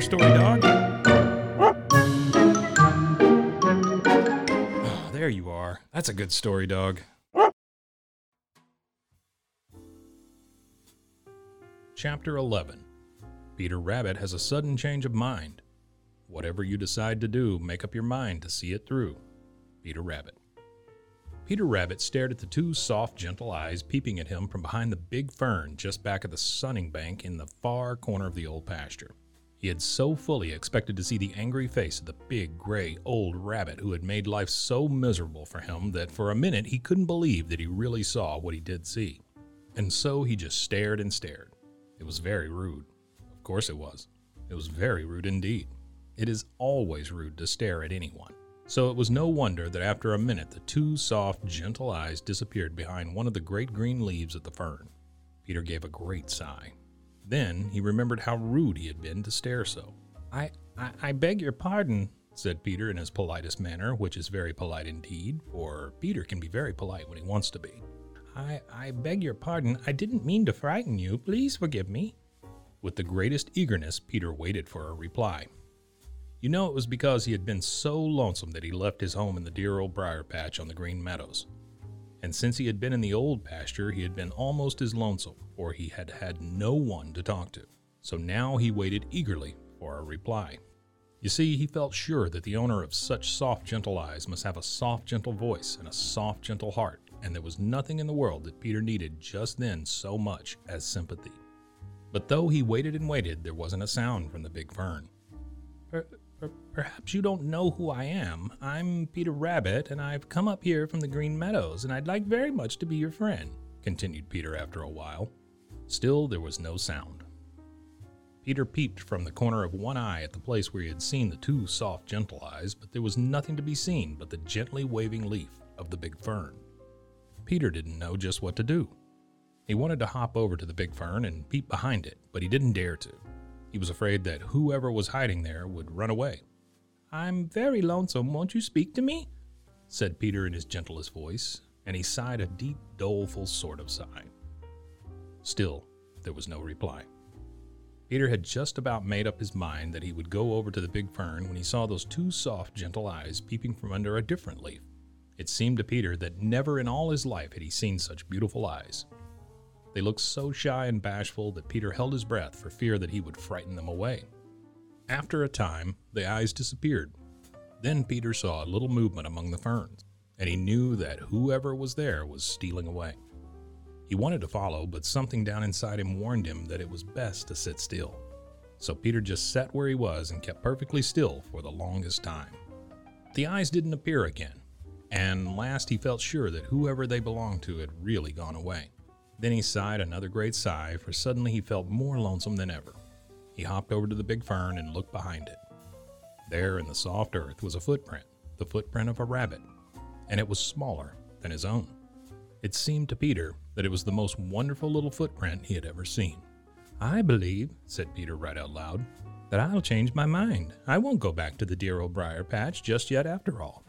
Story dog. Oh, there you are. That's a good story dog. Chapter 11 Peter Rabbit has a sudden change of mind. Whatever you decide to do, make up your mind to see it through. Peter Rabbit. Peter Rabbit stared at the two soft, gentle eyes peeping at him from behind the big fern just back of the sunning bank in the far corner of the old pasture. He had so fully expected to see the angry face of the big, gray, old rabbit who had made life so miserable for him that for a minute he couldn't believe that he really saw what he did see. And so he just stared and stared. It was very rude. Of course it was. It was very rude indeed. It is always rude to stare at anyone. So it was no wonder that after a minute the two soft, gentle eyes disappeared behind one of the great green leaves of the fern. Peter gave a great sigh. Then he remembered how rude he had been to stare so. I, I, I beg your pardon, said Peter in his politest manner, which is very polite indeed, for Peter can be very polite when he wants to be. I, I beg your pardon. I didn't mean to frighten you. Please forgive me. With the greatest eagerness, Peter waited for a reply. You know, it was because he had been so lonesome that he left his home in the dear old briar patch on the green meadows. And since he had been in the old pasture, he had been almost as lonesome, for he had had no one to talk to. So now he waited eagerly for a reply. You see, he felt sure that the owner of such soft, gentle eyes must have a soft, gentle voice and a soft, gentle heart, and there was nothing in the world that Peter needed just then so much as sympathy. But though he waited and waited, there wasn't a sound from the big fern. Er, Per- per- perhaps you don't know who I am. I'm Peter Rabbit, and I've come up here from the Green Meadows, and I'd like very much to be your friend, continued Peter after a while. Still, there was no sound. Peter peeped from the corner of one eye at the place where he had seen the two soft, gentle eyes, but there was nothing to be seen but the gently waving leaf of the big fern. Peter didn't know just what to do. He wanted to hop over to the big fern and peep behind it, but he didn't dare to. He was afraid that whoever was hiding there would run away. I'm very lonesome. Won't you speak to me? said Peter in his gentlest voice, and he sighed a deep, doleful sort of sigh. Still, there was no reply. Peter had just about made up his mind that he would go over to the big fern when he saw those two soft, gentle eyes peeping from under a different leaf. It seemed to Peter that never in all his life had he seen such beautiful eyes. They looked so shy and bashful that Peter held his breath for fear that he would frighten them away. After a time, the eyes disappeared. Then Peter saw a little movement among the ferns, and he knew that whoever was there was stealing away. He wanted to follow, but something down inside him warned him that it was best to sit still. So Peter just sat where he was and kept perfectly still for the longest time. The eyes didn't appear again, and last he felt sure that whoever they belonged to had really gone away. Then he sighed another great sigh, for suddenly he felt more lonesome than ever. He hopped over to the big fern and looked behind it. There in the soft earth was a footprint, the footprint of a rabbit, and it was smaller than his own. It seemed to Peter that it was the most wonderful little footprint he had ever seen. I believe, said Peter right out loud, that I'll change my mind. I won't go back to the dear old briar patch just yet after all.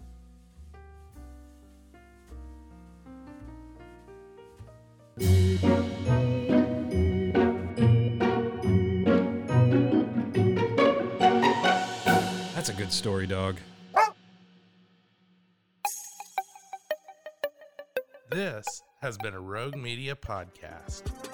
Good story, dog. This has been a Rogue Media podcast.